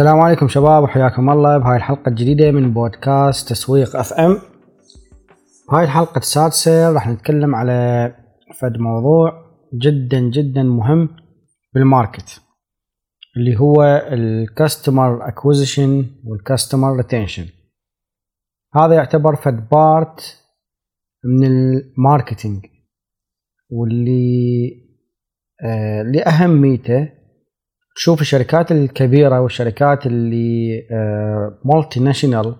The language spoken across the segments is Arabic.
السلام عليكم شباب وحياكم الله. بهاي الحلقة الجديدة من بودكاست تسويق FM. بهاي الحلقة السادسة راح نتكلم على فد موضوع جدا جدا مهم بال market اللي هو ال customer acquisition وال customer retention هذا يعتبر فد part من ال marketing واللي آه لأهميته تشوف الشركات الكبيرة والشركات اللي multinational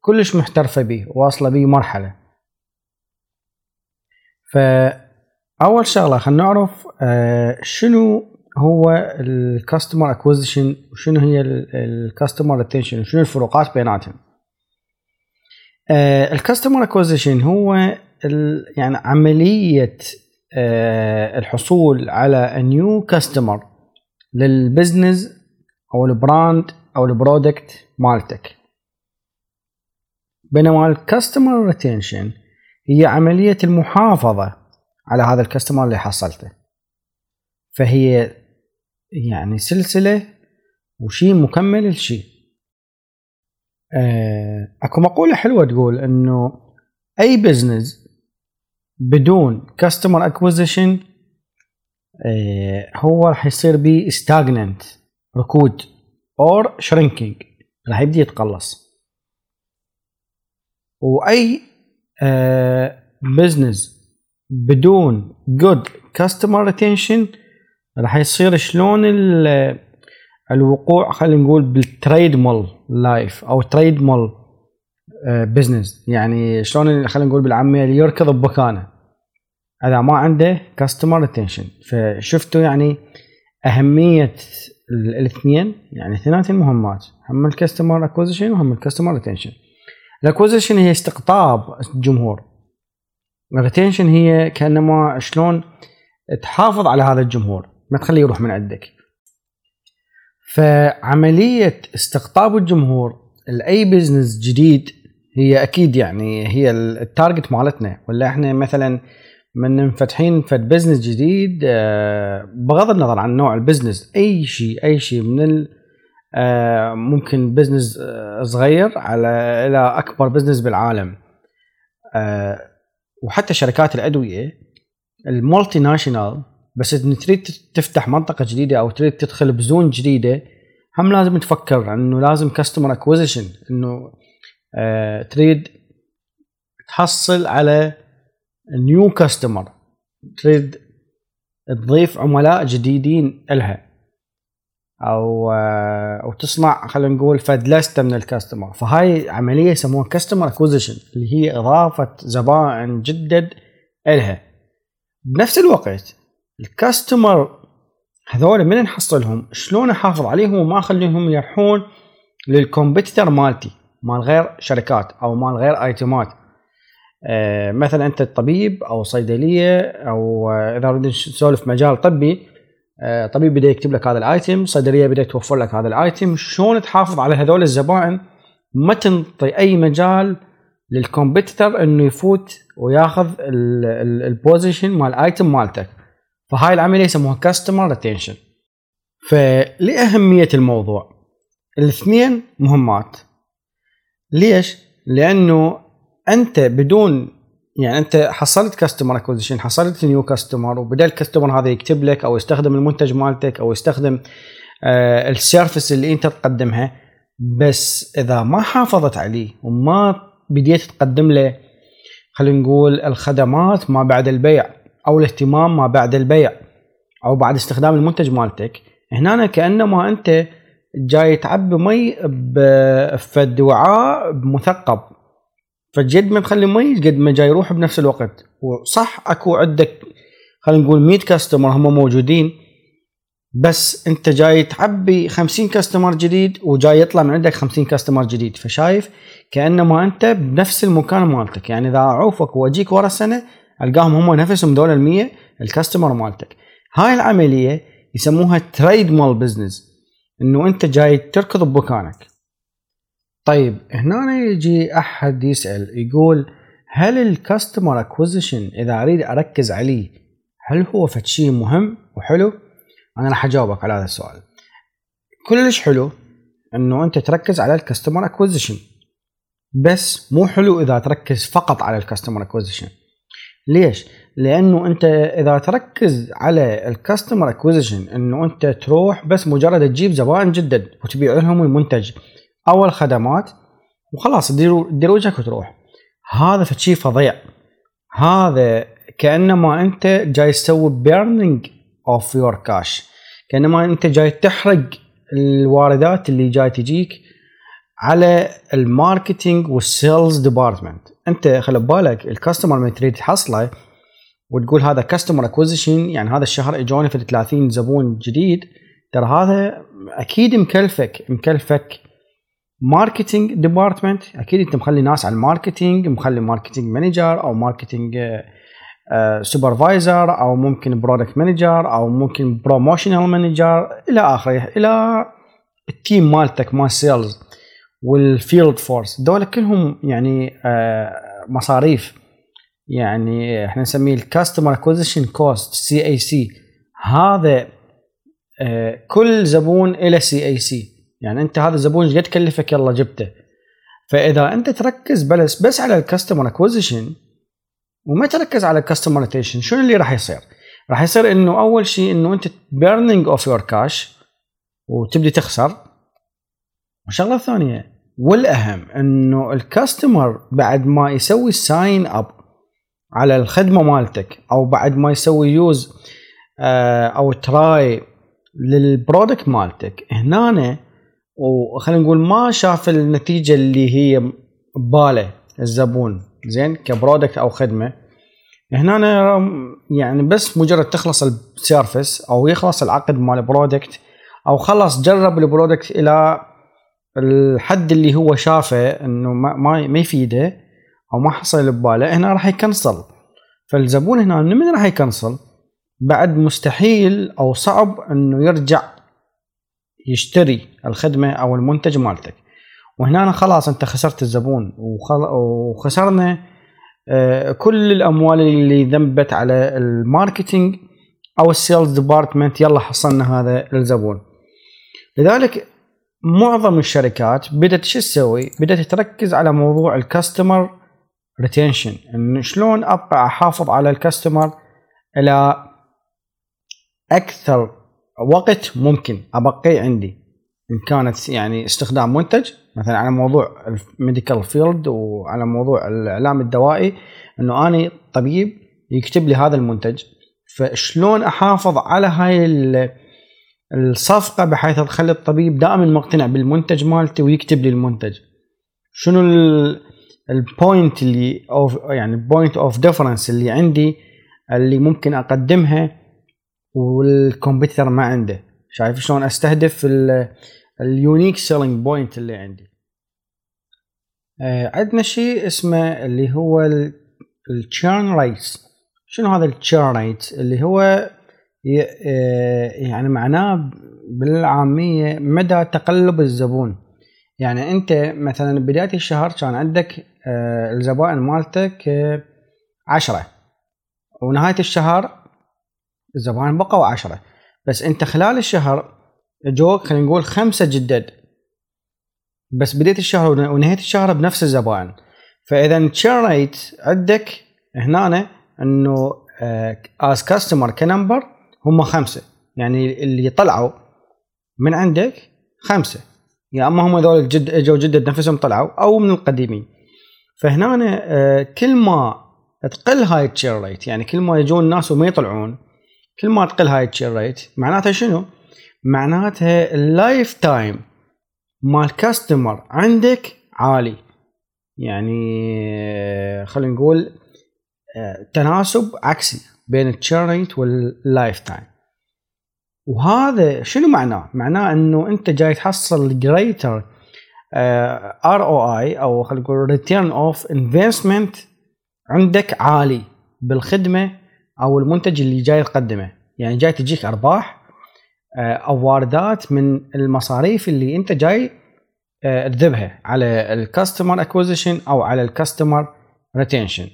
كلش محترفة به واصله به مرحلة. فأول شغلة خلينا نعرف آه، شنو هو ال customer acquisition وشنو هي ال customer retention وشنو الفروقات بيناتهم. ال customer acquisition هو يعني عملية آه، الحصول على new customer لل business أو ال brand أو ال product مالتك. بينما ال customer retention هي عملية المحافظة على هذا ال customer اللي حصلته. فهي يعني سلسلة وشيء مكمل لشيء آه، أكو مقولة حلوة تقول إنه أي بزنس بدون customer acquisition هو راح يصير بي stagnant ركود أو shrinking. راح يبدي يتقلص. وأي بزنس آه، بدون good customer retention راح يصير شلون الوقوع خلينا نقول بال treadmill life أو treadmill business يعني شلون خلينا نقول بالعامية يركض بمكانه. اذا ما عنده customer retention فشفتوا يعني أهمية الاثنين يعني اثنين مهمات. هم ال customer acquisition وهم ال customer retention ال acquisition هي استقطاب الجمهور. ال retention هي كأنما شلون تحافظ على هذا الجمهور ما تخليه يروح من عندك. فعملية استقطاب الجمهور لأي بزنس جديد هي أكيد يعني هي ال target مالتنا. ولا إحنا مثلا من فاتحين فد بزنس جديد آه، بغض النظر عن نوع البزنس أي شيء أي شيء من آه، ممكن بزنس آه، صغير على إلى أكبر بزنس بالعالم. وحتى شركات الأدوية ال multinational business إن تريد تفتح منطقة جديدة أو تريد تدخل ب zone جديدة هم لازم تفكر إنه لازم customer acquisition إنه تريد تحصل على new customer تريد تضيف عملاء جديدين إلها. أو أو تصنع خلينا نقول فد لستة من ال customer. فهاي عملية يسموها customer acquisition اللي هي إضافة زبائن جدد إلها. بنفس الوقت ال customer هذول من نحصلهم؟ شلون أحافظ عليهم وما أخليهم يروحون لل competitor مالتي؟ مال غير شركات أو مال غير item ات آه، مثلا أنت طبيب أو صيدلية أو إذا نريد نسولف مجال طبي آه، طبيب بدا يكتب لك هذا ال item صيدلية بدا توفر لك هذا ال item شلون تحافظ على هذول الزبائن؟ ما تنطي أي مجال لل competitor إنه يفوت وياخذ ال position مال ال item مالتك. فهاي العملية يسموها customer retention فلأهمية الموضوع الاثنين مهمات. ليش؟ لأنه أنت بدون يعني أنت حصلت customer acquisition حصلت new customer وبدا ال customer هذا يكتب لك أو يستخدم المنتج مالتك أو يستخدم آه ال service اللي أنت تقدمها بس إذا ما حافظت عليه وما بديت تقدم له خلينا نقول الخدمات ما بعد البيع أو الاهتمام ما بعد البيع أو بعد استخدام المنتج مالتك هنا كأنما أنت جاي تعبي مي بفد وعاء مثقب فجد ما تخلي مي قد ما جاي يروح بنفس الوقت. وصح أكو عندك خلينا نقول 100 كاستمر هم موجودين بس أنت جاي تعبي 50 customer جديد وجاي يطلع من عندك 50 customer جديد. فشايف كأنما أنت بنفس المكان مالتك. يعني إذا أعوفك وأجيك ورا سنة ألقاهم هم نفسهم ذول ال 100 ال customer مالتك. هاي العملية يسموها treadmill business إنه أنت جاي تركض بمكانك طيب هنا يجي أحد يسأل يقول هل ال customer acquisition إذا أريد أركز عليه هل هو فد شيء مهم وحلو؟ أنا راح أجاوبك على هذا السؤال. كلش حلو إنه أنت تركز على ال customer acquisition بس مو حلو إذا تركز فقط على ال customer acquisition ليش؟ لأنه أنت إذا تركز على ال customer acquisition إنه أنت تروح بس مجرد تجيب زبائن جدد وتبيع لهم المنتج أو الخدمات وخلاص تدير وجهك وتروح هذا فد شي فظيع. هذا كانما أنت جاي تسوي burning of your cash كانما أنت جاي تحرق الواردات اللي جاي تجيك على ال marketing وال sales department أنت خلي بالك ال customer من تريد تحصله وتقول هذا customer acquisition يعني هذا الشهر اجوني في 30 زبون جديد ترى هذا أكيد مكلفك مكلفك. marketing department. أكيد أنت مخلي ناس على ال marketing مخلي marketing manager أو marketing supervisor أو ممكن product manager أو ممكن promotional manager إلى آخره إلى ال team مالتك مال sales وال field force ذول كلهم يعني آه، مصاريف. يعني إحنا نسميه ال customer acquisition cost CAC هذا آه، كل زبون له CAC يعني أنت هذا الزبون قد كلفك يلا جبته. فإذا أنت تركز بس بس على ال customer acquisition وما تركز على ال customer retention شنو اللي راح يصير؟ راح يصير إنه أول شيء إنه أنت burning of your cash وتبدي تخسر. والشغله الثانية والأهم إنه ال customer بعد ما يسوي sign up على الخدمة مالتك أو بعد ما يسوي use آه، أو try لل product مالتك هنا وخلينا نقول ما شاف النتيجة اللي هي ببالة الزبون. زين؟ ك product أو خدمة. هنا يعني بس مجرد تخلص ال service أو يخلص العقد مال ال product أو خلص جرب ال product إلى الحد اللي هو شافه إنه ما ما يفيده أو ما حصل ببالة هنا راح ي cancel. فالزبون هنا من راح يكنسل؟ بعد مستحيل أو صعب إنه يرجع يشتري الخدمة أو المنتج مالتك وهنا خلاص أنت خسرت الزبون وخسرنا آه، كل الأموال اللي انذبت على ال marketing أو ال sales department يلا حصلنا هذا الزبون لذلك معظم الشركات بدأت شو تسوي؟ بدأت تركز على موضوع ال customer retention انه شلون أبقى أحافظ على ال customer إلى أكثر وقت ممكن ابقيه عندي إن كانت يعني استخدام منتج مثلا على موضوع ال medical field وعلى موضوع الإعلام الدوائي إنه أني طبيب يكتب لي هذا المنتج فشلون أحافظ على هاي الصفقة بحيث تخلي الطبيب دائما مقتنع بالمنتج مالتي ويكتب لي المنتج؟ شنو ال point اللي of يعني point of difference اللي عندي اللي ممكن أقدمها وال competitor ما عنده. شايف شلون أستهدف ال unique selling point اللي عندي. آه عندنا شيء اسمه اللي هو ال churn rate شنو هذا ال churn rate اللي هو آه، يعني معناه بالعامية مدى تقلب الزبون. يعني أنت مثلا بداية الشهر كان عندك آه، الزبائن مالتك عشرة. ونهاية الشهر الزبائن بقوا عشرة. بس انت خلال الشهر جوك خلينا نقول خمسة جدد. بس بديت الشهر ونهيت الشهر بنفس الزبائن فإذا تشير ريت عندك هنا إنه as customer ك number هم خمسة. يعني اللي طلعوا من عندك خمسة. يا أما هم هذول الجدد اجوا جدد نفسهم طلعوا أو من القديمين. فهنا آه، كل ما تقل هاي ال churn rate يعني كل ما يجون الناس وما يطلعون كل ما تقل هاي ال churn rate معناتها شنو؟ معناتها ال lifetime مال customer عندك عالي يعني خلينا نقول آه، تناسب عكسي بين ال churn rate وال lifetime وهذا شنو معناه؟ معناه إنه أنت جاي تحصل greater ROI أو خلينا نقول return of investment عندك عالي بالخدمة أو المنتج اللي جاي تقدمه. يعني جاي تجيك أرباح آه، أو واردات من المصاريف اللي أنت جاي آه، تذبها على ال customer acquisition أو على ال customer retention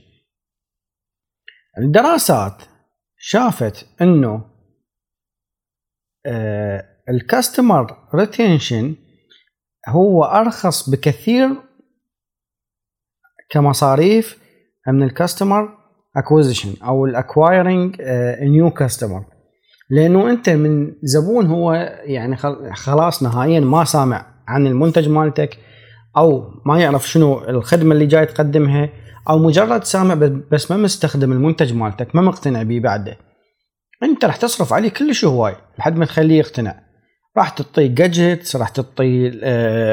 الدراسات شافت إنه آه، ال customer retention هو أرخص بكثير كمصاريف من ال customer acquisition أو ال acquiring new customer لأنه أنت من زبون هو يعني خلاص نهائيا ما سامع عن المنتج مالتك أو ما يعرف شنو الخدمة اللي جاي تقدمها أو مجرد سامع بس ما مستخدم المنتج مالتك ما مقتنع به بعده. أنت راح تصرف عليه كلش هواي لحد ما تخليه يقتنع. راح تعطيه gadgets راح تعطيه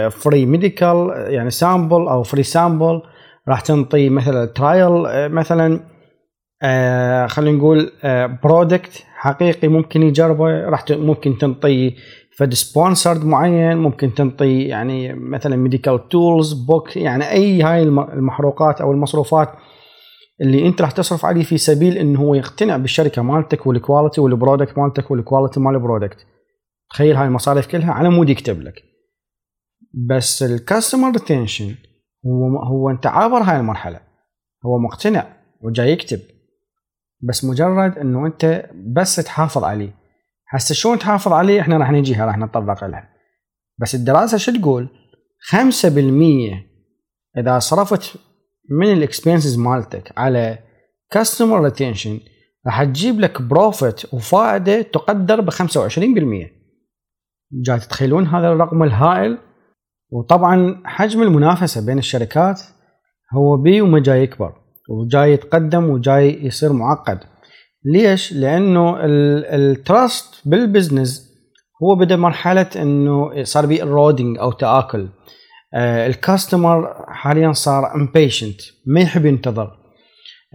free medical يعني sample أو free sample راح تنطي مثلا trial آه، مثلا آه خلينا نقول آه product حقيقي ممكن يجربه راح ممكن تنطي فد sponsored معين ممكن تنطي يعني مثلا medical tools book يعني أي هاي المحروقات أو المصروفات اللي أنت راح تصرف عليه في سبيل إنه هو يقتنع بالشركة مالتك وال quality وال product مالتك وال quality مال ال product تخيل هاي المصاريف كلها على مود يكتب لك. بس ال customer retention هو هو أنت عابر هاي المرحلة. هو مقتنع وجاي يكتب. بس مجرد إنه أنت بس تحافظ عليه. هسه شلون تحافظ عليه؟ إحنا راح نجيها راح نتطرق لها بس الدراسة شو تقول؟ 5% إذا صرفت من ال expenses مالتك على customer retention راح تجيب لك profit وفائدة تقدر ب 25% جاي تتخيلون هذا الرقم الهائل؟ وطبعا حجم المنافسة بين الشركات هو يوم يوم جاي يكبر. وجاي يتقدم وجاي يصير معقد. ليش؟ لأنه ال trust بال business هو بدأ مرحلة إنه صار بي eroding أو تآكل. آه ال customer حاليا صار impatient ما يحب ينتظر.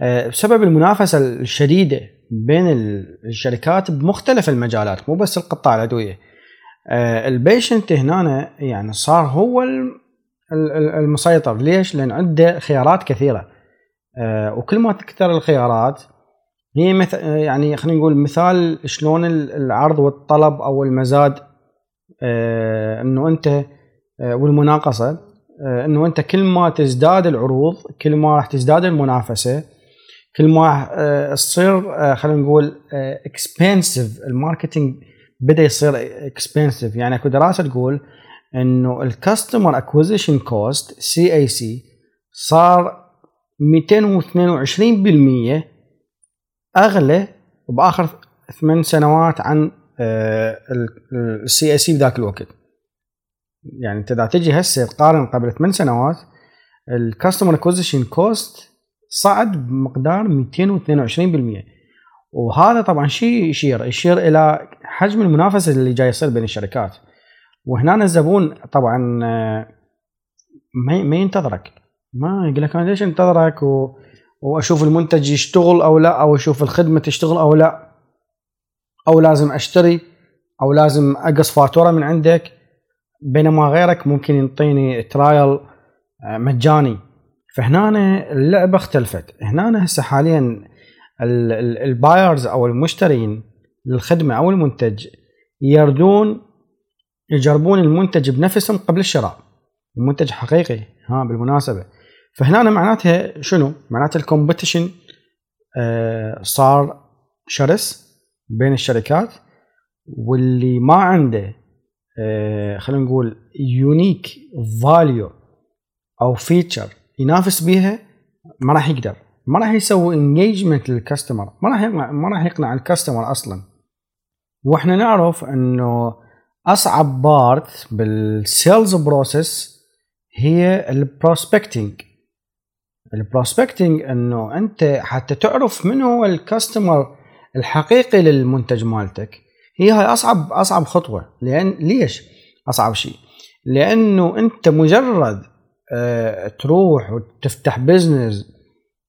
آه بسبب المنافسة الشديدة بين الشركات بمختلف المجالات مو بس القطاع الادويه آه ال patient هنا يعني صار هو المسيطر. ليش؟ لأن عنده خيارات كثيرة. وكل ما تكثر الخيارات هي مثل يعني خلينا نقول مثال شلون العرض والطلب أو المزاد آه إنه أنت آه والمناقصة آه إنه أنت كل ما تزداد العروض كل ما راح تزداد المنافسة كل ما آه تصير آه خلينا نقول expensive آه ال marketing بدأ يصير expensive يعني أكو دراسة تقول إنه ال customer acquisition cost CAC صار 222% أغلى بآخر ثمان سنوات عن ال CAC بذاك الوقت. يعني انت اذا تجي هسه تقارن قبل ثمان سنوات ال customer acquisition cost صعد بمقدار 222% وهذا طبعا شيء يشير يشير إلى حجم المنافسة اللي جاي يصير بين الشركات. وهنا الزبون طبعا ما ينتظرك. ما يقول لك أنا ليش انتظرك و واشوف المنتج يشتغل أو لا أو أشوف الخدمة تشتغل أو لا. أو لازم اشتري أو لازم اقص فاتورة من عندك. بينما غيرك ممكن يعطيني ترايل آه، مجاني. فهنا اللعبة اختلفت. هنا هسه حاليا ال buyers أو المشترين للخدمة أو المنتج يردون يجربون المنتج بنفسهم قبل الشراء. المنتج حقيقي ها بالمناسبة. فهنا معناتها شنو؟ معناتها ال competition آه صار شرس بين الشركات واللي ما عنده آه خلينا نقول unique value أو feature ينافس بيها ما راح يقدر. ما راح يسوي engagement لل customer ما راح ما راح يقنع ال customer أصلا. وإحنا نعرف إنه أصعب part بال sales process هي ال prospecting ال prospecting إنه أنت حتى تعرف من هو ال customer الحقيقي للمنتج مالتك. هي هاي أصعب أصعب خطوة. لأن ليش؟ أصعب شيء. لأنه أنت مجرد آه تروح وتفتح business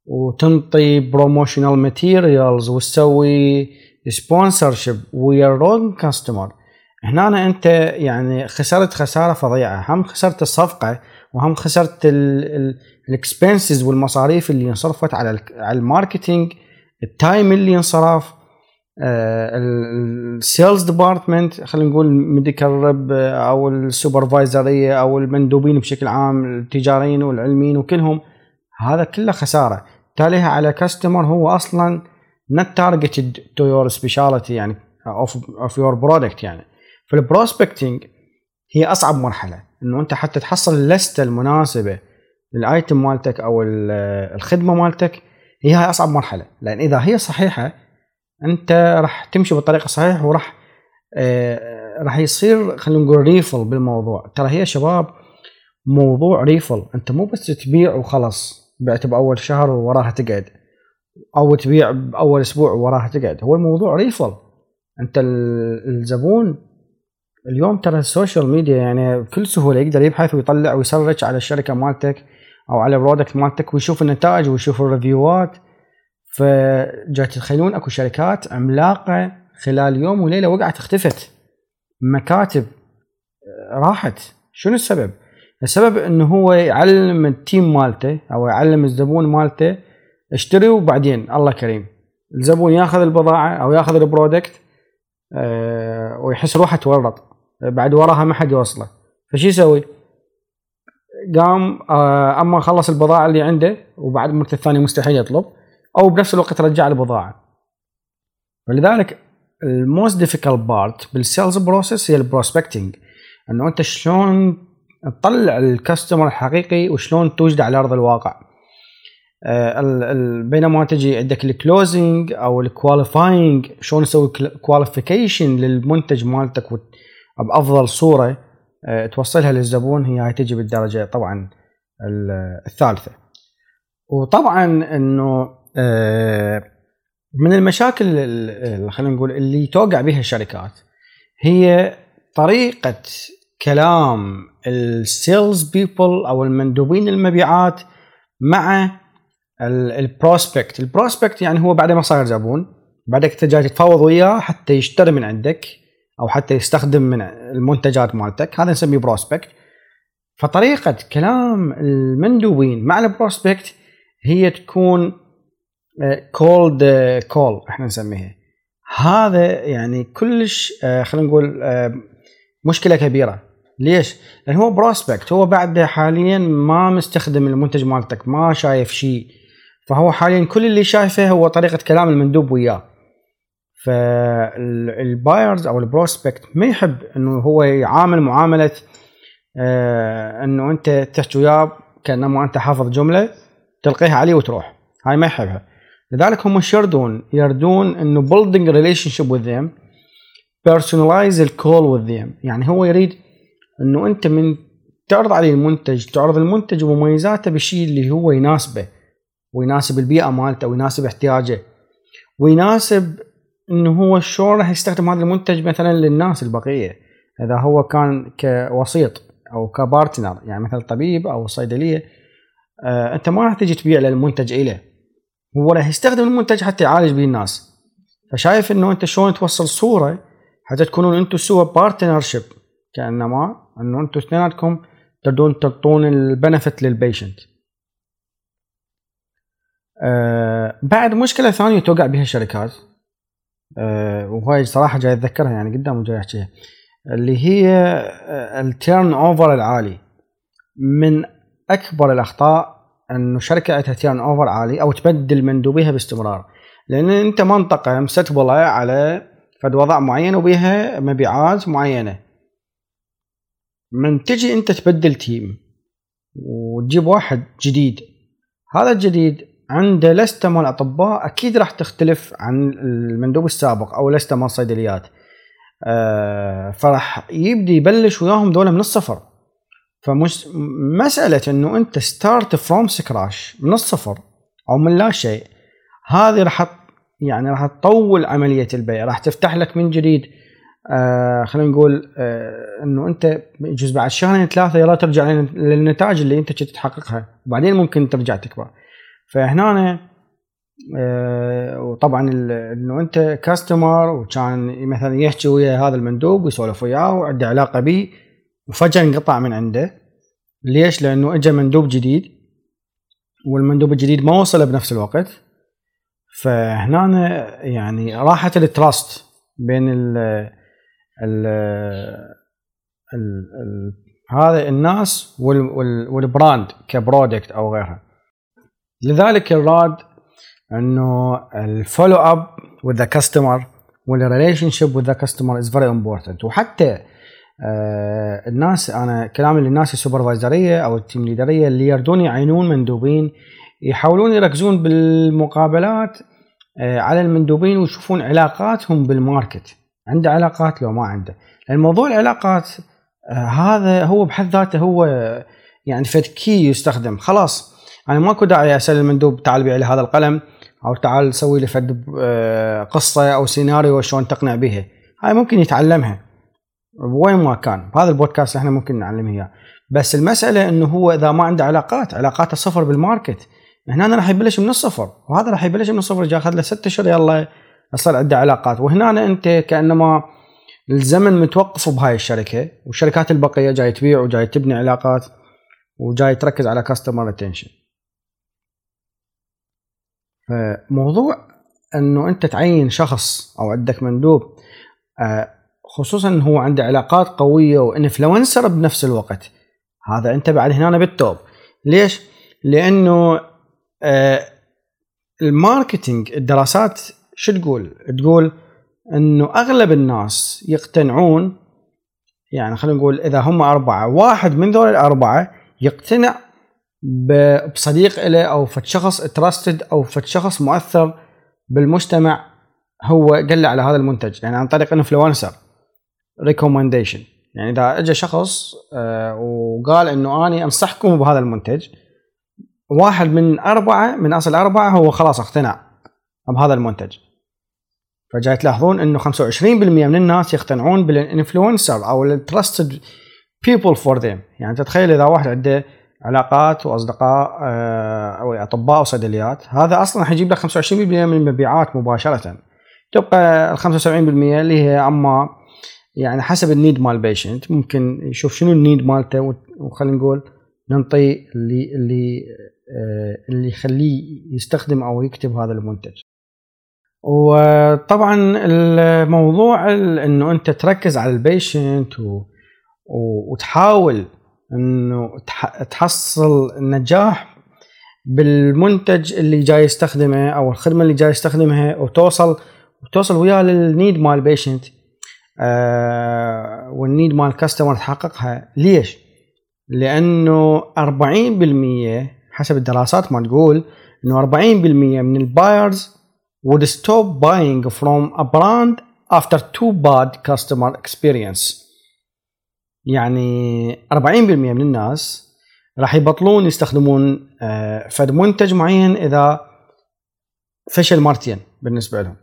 وتنطي promotional materials وتسوي sponsorship ويا wrong customer هنا أنت يعني خسرت خسارة فظيعة. هم خسرت الصفقة وهم خسرت ال expenses والمصاريف اللي انصرفت على على ال marketing ال time اللي انصرف ال sales department خلينا نقول medical rep أو ال supervisor يه أو المندوبين بشكل عام التجاريين والعلميين وكلهم هذا كله خسارة. تاليها على customer هو أصلا not targeted to your specialty يعني of of your product يعني. فال prospecting هي أصعب مرحلة. إنه أنت حتى تحصل ال list ة المناسبة لل item مالتك أو الخدمة مالتك هي هاي أصعب مرحلة. لأن إذا هي صحيحة أنت راح تمشي بالطريقة الصحيحة وراح آه، راح يصير خلينا نقول referral بالموضوع. ترى هي شباب موضوع referral. أنت مو بس تبيع وخلص بعت بأول شهر ووراها تقعد أو تبيع بأول أسبوع ووراها تقعد. هو الموضوع referral. أنت الزبون اليوم ترى ال social media يعني بكل سهولة يقدر يبحث ويطلع وي search على الشركة مالتك أو على ال product مالتك ويشوف النتائج ويشوف ال review ات فجاي تتخيلون أكو شركات عملاقة خلال يوم وليلة وقعت اختفت. مكاتب راحت. شنو السبب؟ السبب إنه هو يعلم ال team مالته أو يعلم الزبون مالته اشتري وبعدين الله كريم. الزبون ياخذ البضاعة أو ياخذ ال product أه ويحس روحه تورط. بعد وراها ما حد يوصله. فشي يسوي؟ قام أه أما خلص البضاعة اللي عنده وبعد المرة الثانية مستحيل يطلب أو بنفس الوقت رجع البضاعه ولذلك ال most difficult part بال sales process هي ال prospecting إنه أنت شلون تطلع ال customer الحقيقي وشلون توجده على أرض الواقع. آه، بينما تجي عندك ال closing أو ال qualifying شلون تسوي qualification للمنتج مالتك بأفضل صورة آه، توصلها للزبون هي هاي تجي بالدرجة طبعا الثالثة. وطبعا إنه آه، من المشاكل خلينا نقول اللي توقع بها الشركات هي طريقة كلام ال sales people أو المندوبين المبيعات مع ال prospect. ال prospect يعني هو بعد ما صار زبون بعدك انت جاي تتفاوض وياه حتى يشتري من عندك. أو حتى يستخدم من المنتجات مالتك. هذا نسميه prospect فطريقة كلام المندوبين مع ال prospect هي تكون cold آه، call آه، إحنا نسميها هذا يعني كلش آه، خلينا نقول مشكلة كبيرة. ليش؟ لأن هو prospect هو بعد حاليا ما مستخدم المنتج مالتك ما شايف شيء. فهو حاليا كل اللي شايفه هو طريقة كلام المندوب وياه. فال buyers أو ال prospect ما يحب إنه هو يعامل معاملة آه إنه أنت تحكي وياه كانما أنت حافظ جملة تلقيها عليه وتروح. هاي ما يحبها. لذلك هم يردون يردون إنه building relationship with them personalize the call with them. يعني هو يريد إنه أنت من تعرض عليه المنتج تعرض المنتج ومميزاته بالشيء اللي هو يناسبه ويناسب البيئة مالته ويناسب احتياجه ويناسب انه هو شلون راح يستخدم هذا المنتج مثلا للناس البقية؟ إذا هو كان كوسيط أو كبارتنر يعني مثلا طبيب أو صيدلية آه أنت ما راح تجي تبيع المنتج اليه هو راح يستخدم المنتج حتى يعالج به الناس. فشايف إنه أنت شلون توصل صورة حتى تكونون أنتم سوا partnership كأنما إنه أنتم اثنيناتكم تقدرون تعطون ال benefit لل patient آه بعد مشكلة ثانية توقع بها الشركات. وهاي صراحة جاي أتذكرها يعني قدام وجاي أحكيها. اللي هي ال turnover العالي. من أكبر الأخطاء انه شركة عندها turnover عالي أو تبدل مندوبيها باستمرار. لأن أنت منطقة مستقبلة على فد وضع معين وبيها مبيعات معينة. من تجي أنت تبدل team وتجيب واحد جديد هذا الجديد عنده list ه مال اطباء أكيد راح تختلف عن المندوب السابق أو list ه مال صيدليات آه فراح يبدي يبلش وياهم دولة من الصفر. فمش مسألة إنه أنت start from scratch من الصفر أو من لا شيء هذه راح يعني راح تطول عملية البيع راح تفتح لك من جديد. آه خلينا نقول آه إنه أنت يجوز بعد شهرين ثلاثة يلا ترجع للنتائج اللي أنت كنت تحققها وبعدين ممكن ترجع تكبر. فهنا آه وطبعا انه انت كاستمر وكان مثلا يحكي ويا هذا المندوب ويسولف وياه وعنده علاقة به وفجأة انقطع من عنده. ليش؟ لأنه اجى مندوب جديد والمندوب الجديد ما وصل بنفس الوقت. فهنا يعني راحت ال trust بين ال ال ال هذا الناس وال brand ك product أو غيرها. لذلك أراد أنه ال follow up with the customer وال relationship with the customer is very important. وحتى آه الناس أنا كلامي للناس ال supervisor ية أو ال team leader ية اللي يردون يعينون مندوبين يحاولون يركزون بالمقابلات آه على المندوبين ويشوفون علاقاتهم بالماركت. عنده علاقات لو ما عنده. الموضوع العلاقات آه هذا هو بحد ذاته هو يعني فد key يستخدم. خلاص أنا ماكو داعي أسأل المندوب تعال بيع لي هذا القلم أو تعال سوي لي فد آه، قصة أو سيناريو شلون تقنع بها هاي ممكن يتعلمها. وين ما كان. بهذا البودكاست إحنا ممكن نعلمه إياه. بس المسألة إنه هو إذا ما عنده علاقات علاقاته صفر بالماركت. هنا راح يبلش من الصفر وهذا راح يبلش من الصفر. جاء اخذ له ست اشهر يلا صار عنده علاقات. وهنا أنت كأنما الزمن متوقف بهاي الشركة والشركات البقية جاي تبيع وجاي تبني علاقات وجاي تركز على customer retention فموضوع إنه أنت تعين شخص أو عندك مندوب آه، خصوصا هو عنده علاقات قوية و influencer بنفس الوقت هذا أنت بعد هنا بال top ليش؟ لأنه آه، ال marketing الدراسات شو تقول؟ تقول إنه أغلب الناس يقتنعون يعني خلينا نقول إذا هم أربعة واحد من ذول الأربعة يقتنع بصديق له أو فد شخص trusted أو فد شخص مؤثر بالمجتمع هو قال على هذا المنتج يعني عن طريق influencer recommendation يعني إذا اجى شخص آه، وقال إنه أني أنصحكم بهذا المنتج واحد من أربعة من أصل أربعة هو خلاص اقتنع بهذا المنتج. فجاي تلاحظون إنه 25% من الناس يقتنعون بال influencer أو ال trusted people for them يعني تتخيل إذا واحد عنده علاقات وأصدقاء آه، أو أطباء وصيدليات هذا أصلا حيجيب لك 25% من المبيعات مباشرة تبقى ال 75% اللي هي أما يعني حسب ال need مال ال patient ممكن يشوف شنو ال need مالته وخلينا نقول ننطي اللي اللي آه، اللي يخليه يستخدم أو يكتب هذا المنتج. وطبعا الموضوع إنه أنت تركز على ال patient وتحاول إنه تحصل نجاح بالمنتج اللي جاي يستخدمه أو الخدمة اللي جاي يستخدمها وتوصل وتوصل وياه لل need مال ال patient آه وال need مال ال customer تحققها. ليش؟ لأنه 40% حسب الدراسات ما تقول إنه 40% من ال buyers would stop buying from a brand after two bad customer experience. يعني 40% من الناس راح يبطلون يستخدمون آه، فد منتج معين إذا فشل مرتين بالنسبة لهم.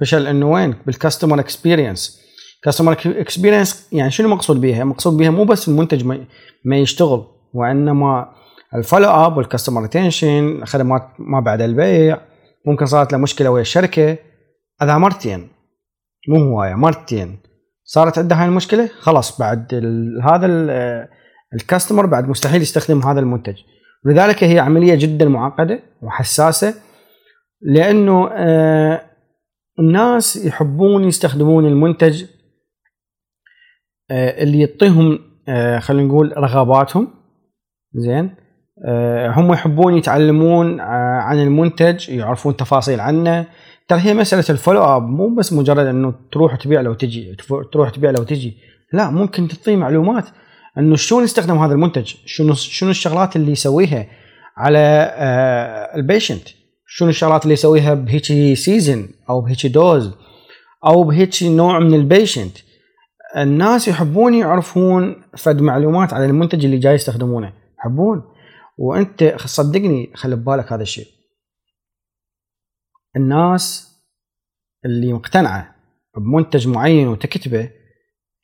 فشل إنه وين؟ بال customer experience customer experience يعني شنو المقصود بها المقصود بها مو بس المنتج ما يشتغل وإنما ال follow up وال customer retention خدمات ما بعد البيع ممكن صارت له مشكلة ويا الشركة هذا مرتين مو هواية مرتين صارت عنده هاي المشكلة؟ خلاص بعد هذا الكاستمر بعد مستحيل يستخدم هذا المنتج. لذلك هي عملية جدا معقدة وحساسة لأنه آه الناس يحبون يستخدمون المنتج آه اللي يعطيهم آه خلينا نقول رغباتهم. زين؟ هم يحبون يتعلمون عن المنتج يعرفون تفاصيل عنه ترى هي مسألة ال follow up مو بس مجرد إنه تروح تبيع لو تجي تروح تبيع لو تجي. لا ممكن تعطيه معلومات إنه شلون يستخدم هذا المنتج؟ شنو شنو الشغلات اللي يسويها على آه ال patient شنو الشغلات اللي يسويها بهيك season أو بهيك dose أو بهيك نوع من ال patient الناس يحبون يعرفون فد معلومات على المنتج اللي جاي يستخدمونه. يحبون. وأنت صدقني خلي ببالك هذا الشيء. الناس اللي مقتنعة بمنتج معين وتكتبه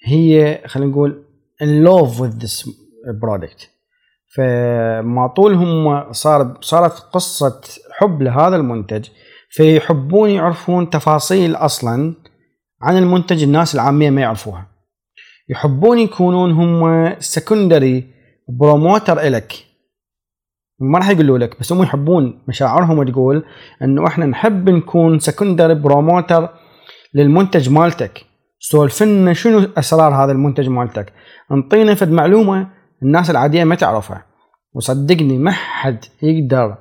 هي خلينا نقول in love with this product. فما طول هم صار صارت قصة حب لهذا المنتج فيحبون يعرفون تفاصيل أصلا عن المنتج الناس العامية ما يعرفوها. يحبون يكونون هم secondary promoter إلك. ما راح يقولوا لك بس هم يحبون مشاعرهم تقول إنه إحنا نحب نكون secondary promoter للمنتج مالتك. سولفنا شنو أسرار هذا المنتج مالتك. انطينا فد معلومة الناس العادية ما تعرفها. وصدقني ما حد يقدر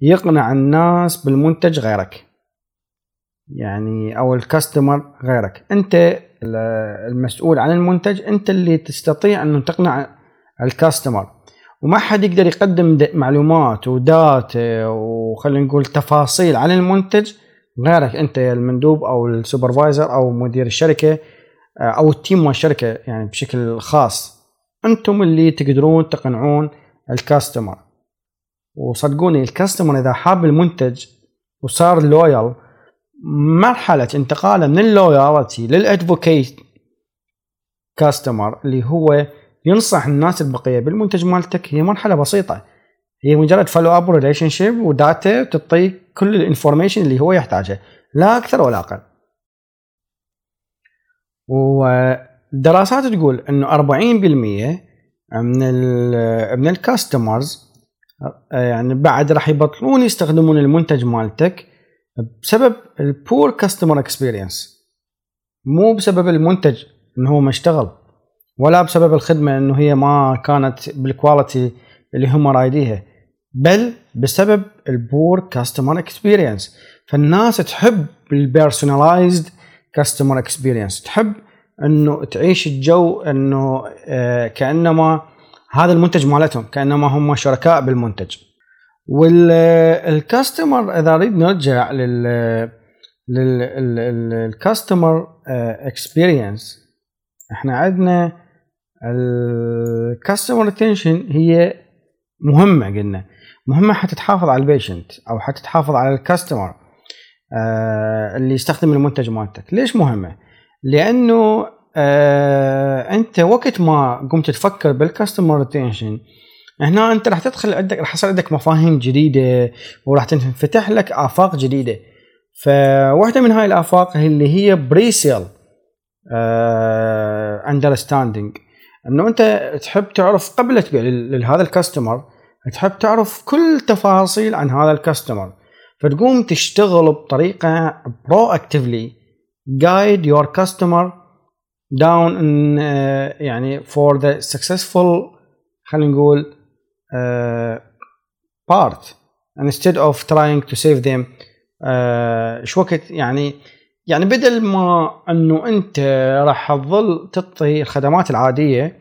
يقنع الناس بالمنتج غيرك. يعني أو ال customer غيرك. أنت المسؤول عن المنتج أنت اللي تستطيع انه تقنع ال customer وما حد يقدر يقدم معلومات و data وخلينا نقول تفاصيل عن المنتج غيرك انت المندوب أو ال supervisor أو مدير الشركة أو ال team مال الشركة يعني بشكل خاص. أنتم اللي تقدرون تقنعون ال customer. وصدقوني ال customer إذا حاب المنتج وصار loyal مرحلة انتقاله من ال loyalty لل advocate customer اللي هو ينصح الناس البقية بالمنتج مالتك هي مرحلة بسيطة. هي مجرد follow up relationship و data تعطيك كل ال information اللي هو يحتاجها لا أكثر ولا أقل. والدراسات تقول إنه 40% من من ال customers يعني بعد راح يبطلون يستخدمون المنتج مالتك بسبب ال poor customer experience مو بسبب المنتج إنه هو ما اشتغل. ولا بسبب الخدمة إنه هي ما كانت بال quality اللي هم رايديها بل بسبب ال poor customer experience فالناس تحب ال personalized customer experience تحب إنه تعيش الجو إنه آه كأنما هذا المنتج مالتهم كأنما هم شركاء بالمنتج. وال customer إذا نريد نرجع لل لل customer experience إحنا عندنا ال customer retention هي مهمة قلنا مهمة حتى تحافظ على ال patient أو حتى تحافظ على ال customer آه اللي يستخدم المنتج مالتك. ليش مهمة؟ لأنه آه أنت وقت ما قمت تفكر بال customer retention هنا أنت راح تدخل عندك راح يصير عندك مفاهيم جديدة وراح تنفتح لك آفاق جديدة. فواحدة من هاي الآفاق اللي هي pre-sale understanding انه انت تحب تعرف قبل تبيع لهذا ال customer تحب تعرف كل تفاصيل عن هذا الكاستمر. فتقوم تشتغل بطريقة برو اكتفلي customer down in uh, يعني for the successful خلينا نقول uh, part. instead of trying to save them uh, شو وقت يعني يعني بدل ما أنه أنت راح تظل تعطي الخدمات العادية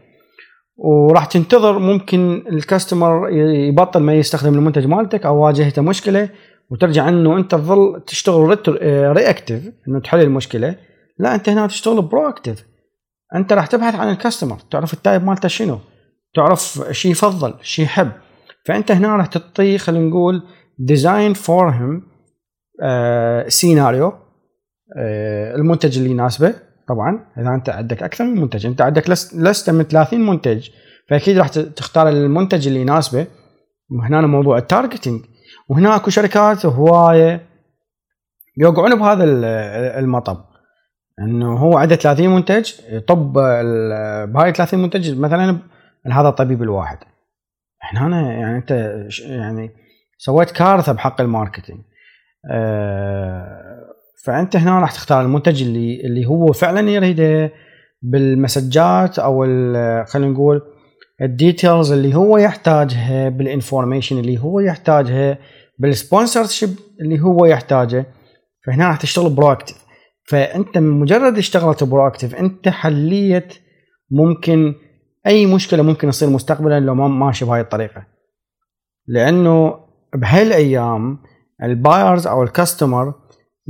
وراح تنتظر ممكن ال customer يبطل ما يستخدم المنتج مالتك أو واجهته مشكلة وترجع أنه أنت تظل تشتغل reactive أنه تحل المشكلة لا أنت هنا تشتغل proactive أنت راح تبحث عن ال customer تعرف ال type مالته شنو تعرف شو يفضل شو يحب. فأنت هنا راح تعطيه خلينا نقول design for him سيناريو المنتج اللي يناسبه طبعا. إذا أنت عندك أكثر من منتج أنت عندك list من 30 منتج فأكيد راح تختار المنتج اللي يناسبه. وهنا موضوع ال targeting وهنا أكو شركات هواية يوقعون بهذا المطب. إنه هو عنده 30 منتج يطب بهاي 30 منتج مثلا هذا الطبيب الواحد. إحنا هنا يعني أنت يعني سويت كارثة بحق ال marketing. أه فأنت هنا راح تختار المنتج اللي اللي هو فعلا يريده بال message ات أو خلينا نقول ال details اللي هو يحتاجها بال information اللي هو يحتاجها بال sponsorship اللي هو يحتاجه. فهنا راح تشتغل proactive فأنت مجرد اشتغلت proactive أنت حليت ممكن أي مشكلة ممكن تصير مستقبلا لو ما ماشي بهاي الطريقة. لأنه بهالايام ال buyers أو ال customer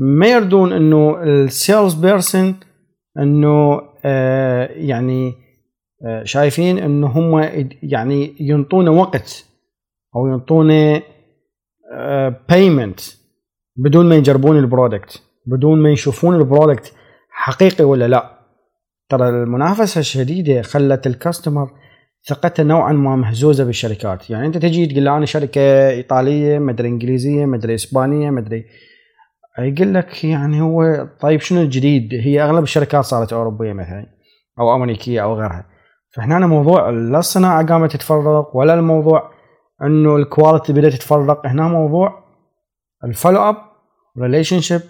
ما يردون إنه ال sales person إنه آه يعني آه شايفين إنه هم يعني ينطونا وقت أو ينطونا payment آه بدون ما يجربون ال product بدون ما يشوفون ال product حقيقي ولا لا. ترى المنافسة الشديدة خلت ال customer ثقته نوعا ما مهزوزة بالشركات. يعني أنت تجي تقول أنا شركة إيطالية مدري إنجليزية مدري إسبانية مدري يقول لك يعني هو طيب شنو الجديد؟ هي أغلب الشركات صارت أوروبية مثلا أو أمريكية أو غيرها. فهنا موضوع لا الصناعه قامت تتفرق ولا الموضوع إنه ال quality بدأت تتفرق. هنا موضوع ال follow up relationship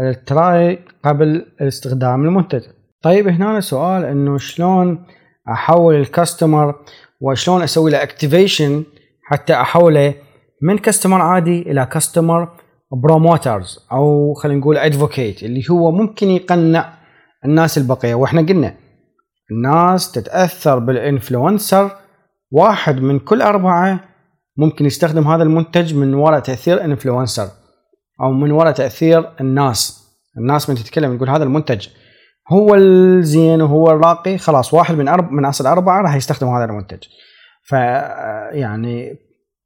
ال try قبل استخدام المنتج. طيب هنا سؤال إنه شلون أحول ال customer وشلون أسوي له activation حتى أحوله من customer عادي إلى customer promoters أو خلينا نقول advocate اللي هو ممكن يقنع الناس البقية. وإحنا قلنا الناس تتأثر بال influencer واحد من كل أربعة ممكن يستخدم هذا المنتج من وراء تأثير influencer أو من وراء تأثير الناس. الناس من تتكلم يقول هذا المنتج هو الزين وهو الراقي خلاص واحد من أرب من أصل أربعة راح يستخدم هذا المنتج. ف يعني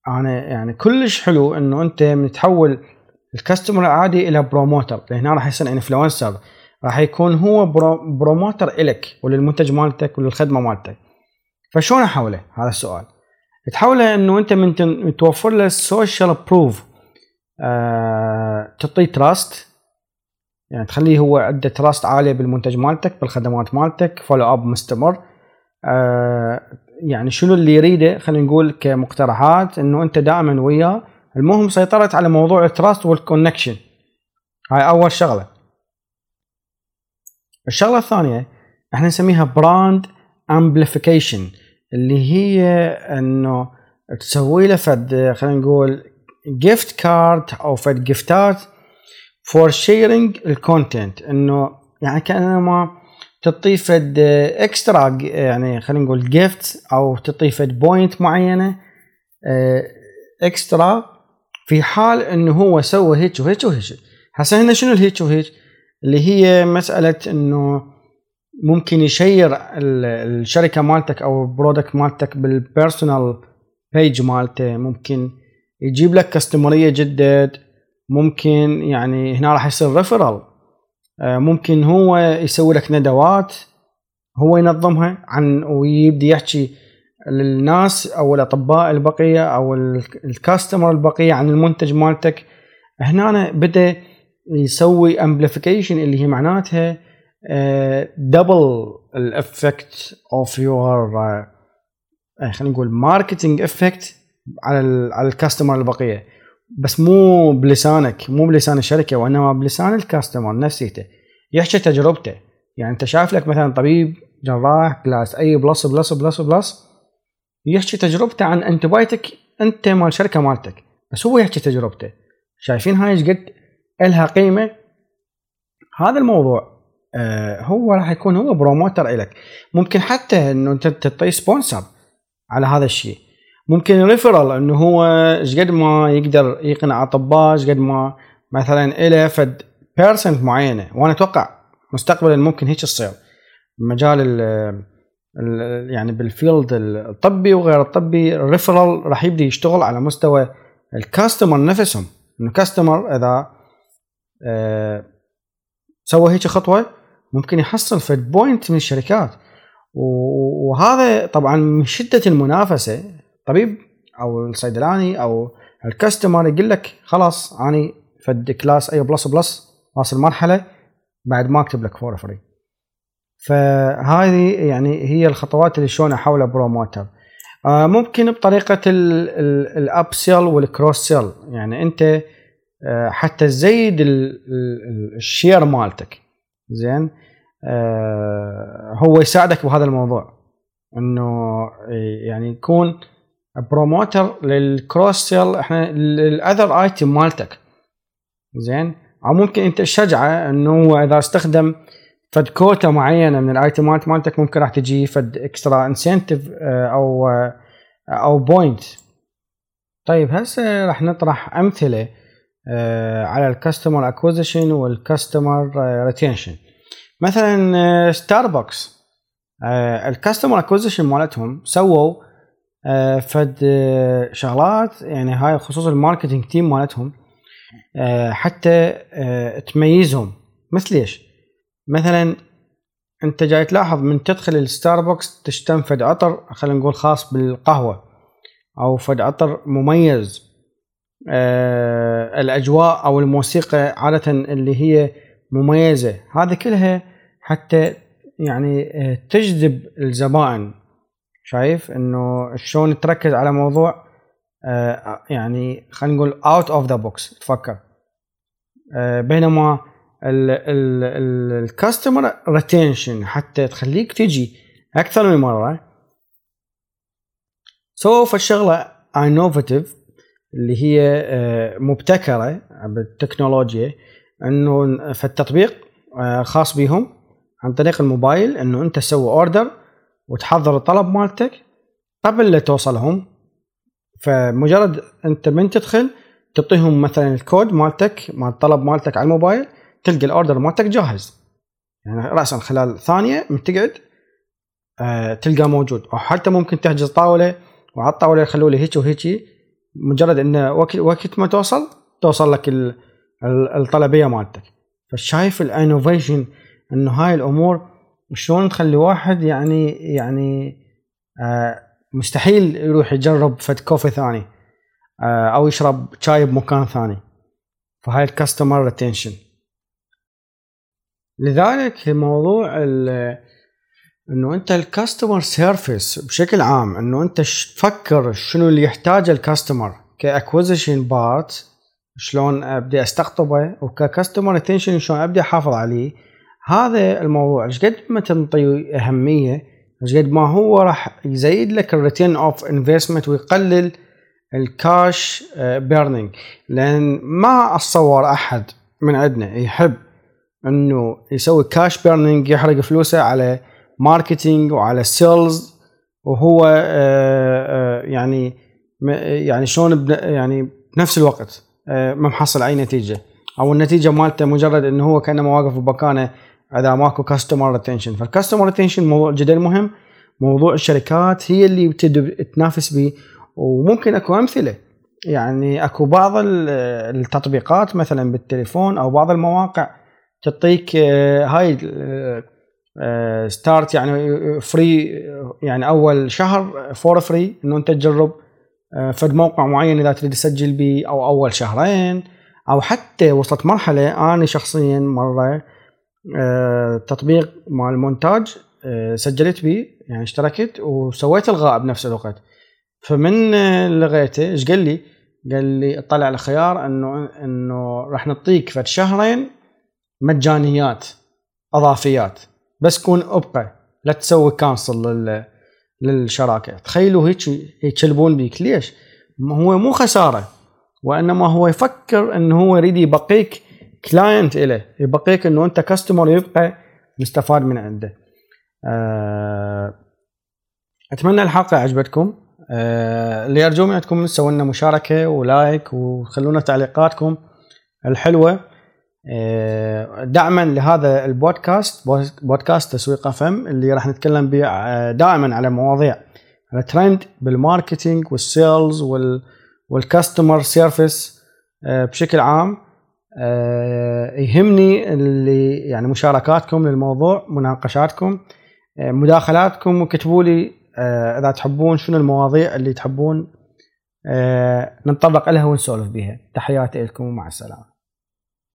أنا يعني كلش حلو إنه أنت متحول ال customer العادي إلى promoter هنا راح يصير influencer راح يكون هو promoter إلك وللمنتج مالتك وللخدمة مالتك. فشلون أحوله؟ هذا السؤال. تحوله إنه أنت من توفر له ال social proof أه تعطيه trust يعني تخليه هو عنده trust عالية بالمنتج مالتك بالخدمات مالتك follow up مستمر. أه يعني شنو اللي يريده؟ خلينا نقول كمقترحات إنه أنت دائما وياه المهم سيطرت على موضوع ال trust وال connection هاي أول شغلة. الشغلة الثانية إحنا نسميها brand amplification اللي هي إنه تسوي له فد خلينا نقول gift card أو فد gift ات for sharing ال content إنه يعني كأنما تعطيه فد extra يعني خلينا نقول gift أو تعطيه فد point معينة extra آه، في حال إنه هو سوى هيك وهيك وهيك. هسه هنا شنو الهيك وهيك؟ اللي هي مسألة إنه ممكن ي share الشركة مالتك أو ال product مالتك بال personal page مالته. ممكن يجيب لك customer يه جدد. ممكن يعني هنا راح يصير referral آه، ممكن هو يسوي لك ندوات. هو ينظمها عن ويبدي يحكي للناس أو الأطباء البقية أو ال customer البقية عن المنتج مالتك. هنا بدا يسوي amplification اللي هي معناتها double ال effect of your خلينا نقول marketing effect على على ال customer البقية. بس مو بلسانك مو بلسان الشركة وإنما بلسان ال customer نفسيته. يحكي تجربته. يعني أنت شايف لك مثلا طبيب جراح class A plus plus plus plus يحكي تجربته عن antibiotic انت مال الشركة مالتك. بس هو يحكي تجربته. شايفين هاي إيش قد إلها قيمة؟ هذا الموضوع آه هو راح يكون هو promoter لك ممكن حتى إنه أنت تعطيه sponsor على هذا الشيء. ممكن referral إنه هو إيش قد ما يقدر يقنع أطباء إيش قد ما مثلا له فد percent معينة. وأنا أتوقع مستقبلا ممكن هيك تصير. مجال ال يعني بال field الطبي وغير الطبي ال referral راح يبدأ يشتغل على مستوى ال customer نفسهم. إنه customer إذا آه سوى هيك خطوة ممكن يحصل فد point من الشركات. وهذا طبعا من شدة المنافسة. طبيب أو الصيدلاني أو ال customer يقول لك خلاص اني فد class A plus plus واصل مرحلة بعد ما أكتب لك for free فهذه يعني هي الخطوات اللي شلون أحولها promoter آه ممكن بطريقة ال up sell وال cross sell يعني أنت آه حتى تزيد ال share مالتك. زين؟ آه هو يساعدك بهذا الموضوع. إنه يعني يكون promoter لل cross sell إحنا لل other item مالتك. زين؟ أو ممكن أنت تشجعه إنه إذا استخدم فد كوتا معينة من ال itemات مالتك ممكن راح تجي فد extra incentive آه، أو آه، أو point طيب هسه راح نطرح أمثلة آه، على ال customer acquisition وال customer retention مثلا ستاربكس ال customer acquisition مالتهم سووا فد شغلات يعني هاي خصوصا ال marketing team مالتهم حتى تميزهم. مثل إيش؟ مثلا أنت جاي تلاحظ من تدخل الستاربكس تشتم فد عطر خلينا نقول خاص بالقهوة أو فد عطر مميز. آه الأجواء أو الموسيقى عادة اللي هي مميزة. هذه كلها حتى يعني آه تجذب الزبائن. شايف؟ إنه شلون تركز على موضوع آه يعني خلينا نقول out of the box تفكر. آه بينما ال customer retention حتى تخليك تجي أكثر من مرة. سووا في الشغلة innovative اللي هي مبتكرة بالتكنولوجيا إنه في التطبيق خاص بهم عن طريق الموبايل إنه أنت تسوي order وتحضر الطلب مالتك قبل لا توصلهم. فمجرد أنت من تدخل تعطيهم مثلا الكود مالتك مال الطلب مالتك على الموبايل تلقى ال order مالتك جاهز. يعني راسا خلال ثانية من تقعد آه تلقى موجود. أو حتى ممكن تحجز طاولة وعلى الطاولة يخلوا لي هيك وهيك. مجرد انه وقت وقت ما توصل توصل لك الطلبية مالتك. فشايف ال innovation إنه هاي الأمور شلون تخلي واحد يعني يعني آه مستحيل يروح يجرب فد كوفي ثاني آه أو يشرب شاي بمكان ثاني. فهاي ال customer retention لذلك موضوع إنه أنت ال customer service بشكل عام إنه أنت تفكر شنو اللي يحتاجه ال customer ك acquisition part شلون أبدي أستقطبه وك customer retention شلون أبدي أحافظ عليه. هذا الموضوع إيش قد ما تنطي أهمية إيش قد ما هو راح يزيد لك ال return of investment ويقلل ال cash burning لأن ما أتصور أحد من عندنا يحب إنه يسوي cash burning يحرق فلوسه على marketing وعلى sales وهو آه، آه، يعني يعني شلون يعني بنفس الوقت آه، ما محصل أي نتيجة. أو النتيجة مالته مجرد إنه هو كأنه واقف بمكانه إذا ماكو customer retention فال customer retention موضوع جدا مهم. موضوع الشركات هي اللي تنافس به وممكن أكو أمثلة. يعني أكو بعض التطبيقات مثلا بالتليفون أو بعض المواقع تعطيك هاي start يعني free يعني أول شهر for free إنه أنت تجرب آه، فد موقع معين إذا تريد تسجل به أو أول شهرين أو حتى وصلت مرحلة أنا شخصيا مرة آه، تطبيق مال المونتاج آه، سجلت به يعني اشتركت وسويت الغاء بنفس الوقت فمن لغيته إيش قال لي؟ قال لي اطلع على خيار إنه إنه راح نعطيك فد شهرين مجانيات أضافيات. بس كون أبقى لا تسوي cancel للشراكة. تخيلوا هيك يتشلبون بيك. ليش؟ هو مو خسارة وإنما هو يفكر انه هو يريد يبقيك client له يبقيك إنه أنت customer يبقى مستفاد من عنده. آه، أتمنى الحلقة عجبتكم. آه، اللي ارجو منكم تسووا لنا مشاركة و like وخلونا تعليقاتكم الحلوة. دعما لهذا البودكاست بودكاست تسويق افهم اللي راح نتكلم به آه، دائما على مواضيع على trend بال marketing وال sales وال customer service آه، بشكل عام. يهمني اللي يعني مشاركاتكم للموضوع مناقشاتكم مداخلاتكم وكتبوا لي إذا تحبون شنو المواضيع اللي تحبون نتطرق لها ونسولف بها تحياتي لكم ومع السلامة.